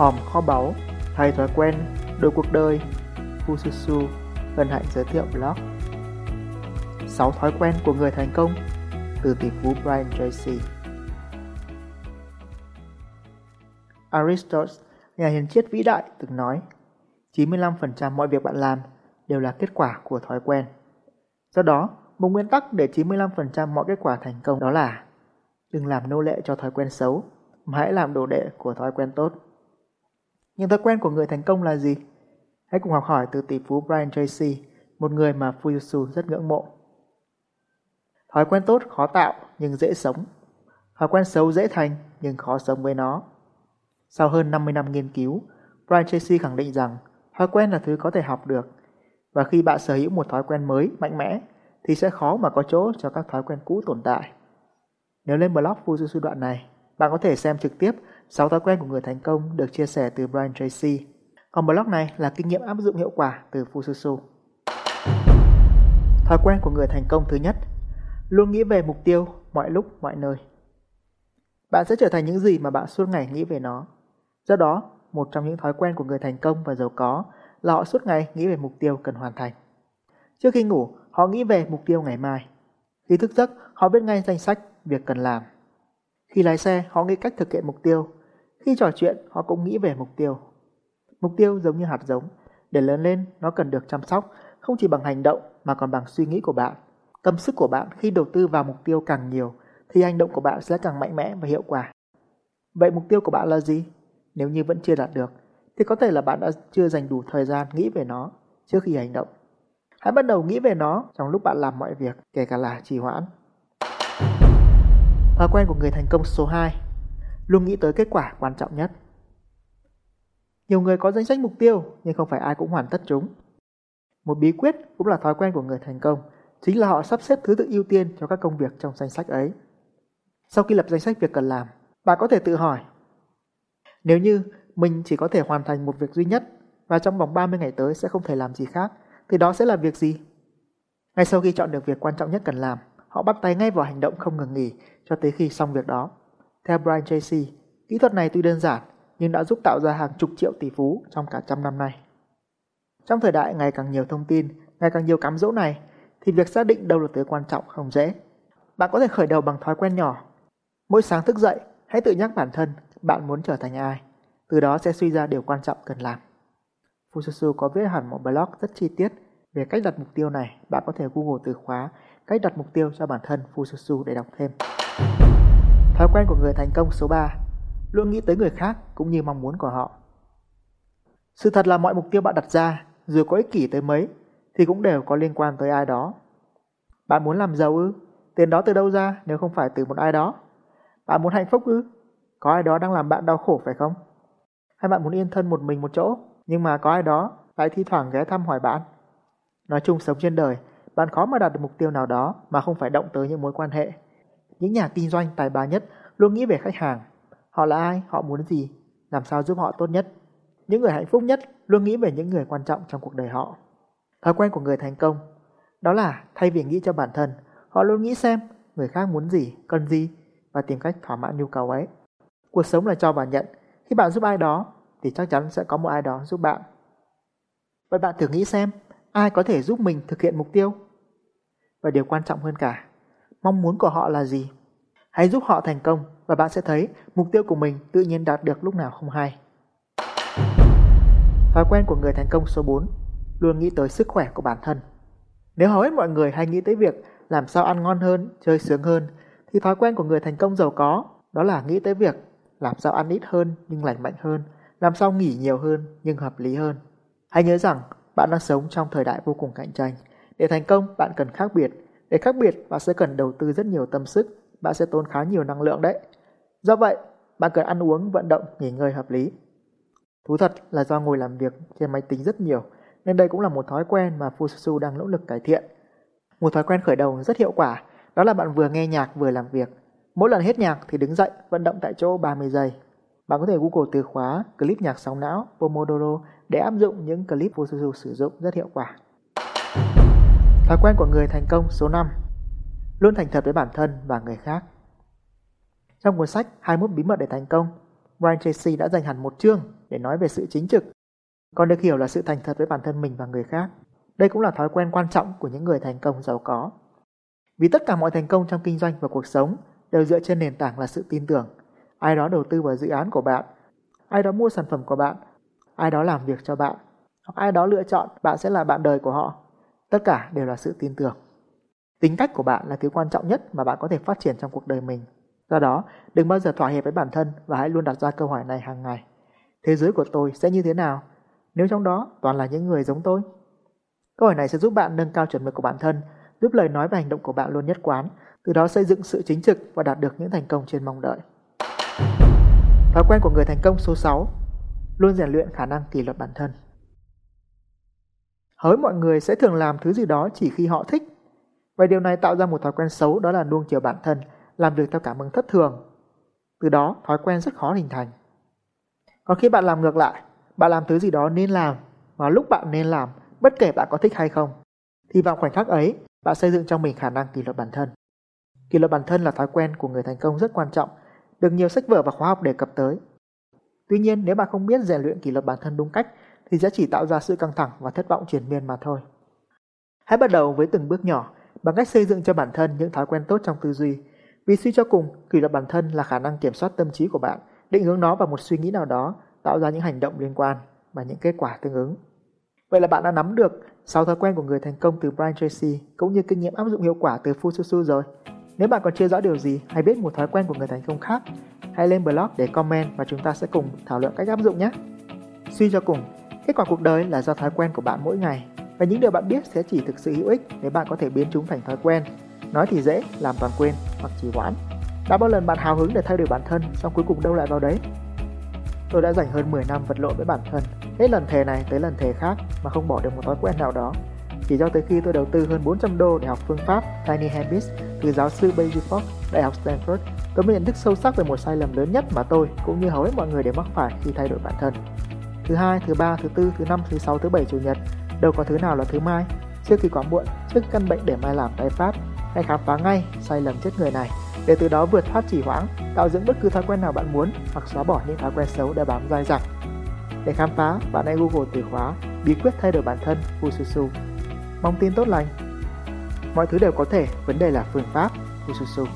Hòm kho báu, thay thói quen, đổi cuộc đời, Fususu hân hạnh giới thiệu blog 6 thói quen của người thành công từ tỷ phú Brian Tracy Aristotle, nhà hiền triết vĩ đại, từng nói 95% mọi việc bạn làm đều là kết quả của thói quen. Do đó, một nguyên tắc để 95% mọi kết quả thành công đó là đừng làm nô lệ cho thói quen xấu, mà hãy làm đồ đệ của thói quen tốt. Nhưng thói quen của người thành công là gì? Hãy cùng học hỏi từ tỷ phú Brian Tracy, một người mà Fuyusu rất ngưỡng mộ. Thói quen tốt khó tạo nhưng dễ sống. Thói quen xấu dễ thành nhưng khó sống với nó. Sau hơn 50 năm nghiên cứu, Brian Tracy khẳng định rằng thói quen là thứ có thể học được. Và khi bạn sở hữu một thói quen mới, mạnh mẽ, thì sẽ khó mà có chỗ cho các thói quen cũ tồn tại. Nếu lên blog Fujitsu đoạn này, bạn có thể xem trực tiếp 6 thói quen của người thành công được chia sẻ từ Brian Tracy. Còn blog này là kinh nghiệm áp dụng hiệu quả từ Fususu. Thói quen của người thành công thứ nhất, luôn nghĩ về mục tiêu mọi lúc mọi nơi. Bạn sẽ trở thành những gì mà bạn suốt ngày nghĩ về nó. Do đó, một trong những thói quen của người thành công và giàu có là họ suốt ngày nghĩ về mục tiêu cần hoàn thành. Trước khi ngủ, họ nghĩ về mục tiêu ngày mai. Khi thức giấc, họ biết ngay danh sách việc cần làm. Khi lái xe, họ nghĩ cách thực hiện mục tiêu. Khi trò chuyện, họ cũng nghĩ về mục tiêu. Mục tiêu giống như hạt giống. Để lớn lên, nó cần được chăm sóc, không chỉ bằng hành động mà còn bằng suy nghĩ của bạn. Tâm sức của bạn khi đầu tư vào mục tiêu càng nhiều, thì hành động của bạn sẽ càng mạnh mẽ và hiệu quả. Vậy mục tiêu của bạn là gì? Nếu như vẫn chưa đạt được, thì có thể là bạn đã chưa dành đủ thời gian nghĩ về nó trước khi hành động. Hãy bắt đầu nghĩ về nó trong lúc bạn làm mọi việc, kể cả là trì hoãn. Thói quen của người thành công số 2 Luôn nghĩ tới kết quả quan trọng nhất Nhiều người có danh sách mục tiêu nhưng không phải ai cũng hoàn tất chúng. Một bí quyết cũng là thói quen của người thành công chính là họ sắp xếp thứ tự ưu tiên cho các công việc trong danh sách ấy. Sau khi lập danh sách việc cần làm, bạn có thể tự hỏi Nếu như mình chỉ có thể hoàn thành một việc duy nhất và trong vòng 30 ngày tới sẽ không thể làm gì khác thì đó sẽ là việc gì? Ngay sau khi chọn được việc quan trọng nhất cần làm, họ bắt tay ngay vào hành động không ngừng nghỉ cho tới khi xong việc đó. Theo Brian Tracy, kỹ thuật này tuy đơn giản nhưng đã giúp tạo ra hàng chục triệu tỷ phú trong cả trăm năm nay. Trong thời đại ngày càng nhiều thông tin, ngày càng nhiều cám dỗ này, thì việc xác định đâu là thứ quan trọng không dễ. Bạn có thể khởi đầu bằng thói quen nhỏ. Mỗi sáng thức dậy, hãy tự nhắc bản thân bạn muốn trở thành ai. Từ đó sẽ suy ra điều quan trọng cần làm. Fususu có viết hẳn một blog rất chi tiết về cách đặt mục tiêu này. Bạn có thể Google từ khóa cách đặt mục tiêu cho bản thân Fususu để đọc thêm. Thói quen của người thành công số 3 Luôn nghĩ tới người khác cũng như mong muốn của họ. Sự thật là mọi mục tiêu bạn đặt ra, dù có ích kỷ tới mấy, thì cũng đều có liên quan tới ai đó. Bạn muốn làm giàu ư? Tiền đó từ đâu ra nếu không phải từ một ai đó? Bạn muốn hạnh phúc ư? Có ai đó đang làm bạn đau khổ phải không? Hay bạn muốn yên thân một mình một chỗ, nhưng mà có ai đó lại thi thoảng ghé thăm hỏi bạn? Nói chung sống trên đời, bạn khó mà đạt được mục tiêu nào đó mà không phải động tới những mối quan hệ. Những nhà kinh doanh tài ba nhất luôn nghĩ về khách hàng. Họ là ai, họ muốn gì, làm sao giúp họ tốt nhất. Những người hạnh phúc nhất luôn nghĩ về những người quan trọng trong cuộc đời họ. Thói quen của người thành công đó là thay vì nghĩ cho bản thân, họ luôn nghĩ xem người khác muốn gì, cần gì và tìm cách thỏa mãn nhu cầu ấy. Cuộc sống là cho và nhận. Khi bạn giúp ai đó thì chắc chắn sẽ có một ai đó giúp bạn. Vậy bạn thử nghĩ xem ai có thể giúp mình thực hiện mục tiêu? Và điều quan trọng hơn cả, mong muốn của họ là gì? Hãy giúp họ thành công và bạn sẽ thấy mục tiêu của mình tự nhiên đạt được lúc nào không hay. Thói quen của người thành công số 4 luôn nghĩ tới sức khỏe của bản thân. Nếu hầu hết mọi người hay nghĩ tới việc làm sao ăn ngon hơn, chơi sướng hơn, thì thói quen của người thành công giàu có đó là nghĩ tới việc làm sao ăn ít hơn nhưng lành mạnh hơn, làm sao nghỉ nhiều hơn nhưng hợp lý hơn. Hãy nhớ rằng bạn đang sống trong thời đại vô cùng cạnh tranh. Để thành công, bạn cần khác biệt. Để khác biệt, bạn sẽ cần đầu tư rất nhiều tâm sức, bạn sẽ tốn khá nhiều năng lượng đấy. Do vậy, bạn cần ăn uống, vận động, nghỉ ngơi hợp lý. Thú thật là do ngồi làm việc trên máy tính rất nhiều, nên đây cũng là một thói quen mà Fususu đang nỗ lực cải thiện. Một thói quen khởi đầu rất hiệu quả, đó là bạn vừa nghe nhạc vừa làm việc. Mỗi lần hết nhạc thì đứng dậy, vận động tại chỗ 30 giây. Bạn có thể Google từ khóa clip nhạc sóng não Pomodoro để áp dụng những clip Fususu sử dụng rất hiệu quả. Thói quen của người thành công số 5 Luôn thành thật với bản thân và người khác Trong cuốn sách 21 bí mật để thành công, Brian Tracy đã dành hẳn một chương để nói về sự chính trực, còn được hiểu là sự thành thật với bản thân mình và người khác. Đây cũng là thói quen quan trọng của những người thành công giàu có. Vì tất cả mọi thành công trong kinh doanh và cuộc sống đều dựa trên nền tảng là sự tin tưởng. Ai đó đầu tư vào dự án của bạn, ai đó mua sản phẩm của bạn, ai đó làm việc cho bạn, hoặc ai đó lựa chọn bạn sẽ là bạn đời của họ. Tất cả đều là sự tin tưởng. Tính cách của bạn là thứ quan trọng nhất mà bạn có thể phát triển trong cuộc đời mình. Do đó, đừng bao giờ thỏa hiệp với bản thân và hãy luôn đặt ra câu hỏi này hàng ngày. Thế giới của tôi sẽ như thế nào nếu trong đó toàn là những người giống tôi? Câu hỏi này sẽ giúp bạn nâng cao chuẩn mực của bản thân, giúp lời nói và hành động của bạn luôn nhất quán, từ đó xây dựng sự chính trực và đạt được những thành công trên mong đợi. Thói quen của người thành công số 6 Luôn rèn luyện khả năng kỷ luật bản thân Hỡi mọi người sẽ thường làm thứ gì đó chỉ khi họ thích. Và điều này tạo ra một thói quen xấu đó là nuông chiều bản thân, làm việc theo cảm hứng thất thường. Từ đó, thói quen rất khó hình thành. Còn khi bạn làm ngược lại, bạn làm thứ gì đó nên làm, và lúc bạn nên làm, bất kể bạn có thích hay không, thì vào khoảnh khắc ấy, bạn xây dựng trong mình khả năng kỷ luật bản thân. Kỷ luật bản thân là thói quen của người thành công rất quan trọng, được nhiều sách vở và khóa học đề cập tới. Tuy nhiên, nếu bạn không biết rèn luyện kỷ luật bản thân đúng cách, thì sẽ chỉ tạo ra sự căng thẳng và thất vọng triền miên mà thôi. Hãy bắt đầu với từng bước nhỏ bằng cách xây dựng cho bản thân những thói quen tốt trong tư duy. Vì suy cho cùng, kỷ luật bản thân là khả năng kiểm soát tâm trí của bạn, định hướng nó vào một suy nghĩ nào đó, tạo ra những hành động liên quan và những kết quả tương ứng. Vậy là bạn đã nắm được 6 thói quen của người thành công từ Brian Tracy cũng như kinh nghiệm áp dụng hiệu quả từ Fususu rồi. Nếu bạn còn chưa rõ điều gì hay biết một thói quen của người thành công khác, hãy lên blog để comment và chúng ta sẽ cùng thảo luận cách áp dụng nhé. Suy cho cùng, kết quả cuộc đời là do thói quen của bạn mỗi ngày và những điều bạn biết sẽ chỉ thực sự hữu ích nếu bạn có thể biến chúng thành thói quen. Nói thì dễ, làm toàn quên hoặc chỉ hoãn. Đã bao lần bạn hào hứng để thay đổi bản thân, xong cuối cùng đâu lại vào đấy? Tôi đã dành hơn 10 năm vật lộn với bản thân, hết lần thề này tới lần thề khác mà không bỏ được một thói quen nào đó. Chỉ cho tới khi tôi đầu tư hơn 400 đô để học phương pháp Tiny Habits từ giáo sư Bailey Fogg, Đại học Stanford, tôi mới nhận thức sâu sắc về một sai lầm lớn nhất mà tôi cũng như hầu hết mọi người đều mắc phải khi thay đổi bản thân. Thứ hai, thứ ba, thứ tư, thứ năm, thứ sáu, thứ bảy, chủ nhật, đâu có thứ nào là thứ mai. Trước khi quá muộn, trước căn bệnh để mai làm tái phát, hãy khám phá ngay sai lầm chết người này để từ đó vượt thoát chỉ hoãn, tạo dựng bất cứ thói quen nào bạn muốn hoặc xóa bỏ những thói quen xấu đã bám dai dẳng. Để khám phá, bạn hãy Google từ khóa bí quyết thay đổi bản thân Fususu. Mong tin tốt lành. Mọi thứ đều có thể, vấn đề là phương pháp Fususu.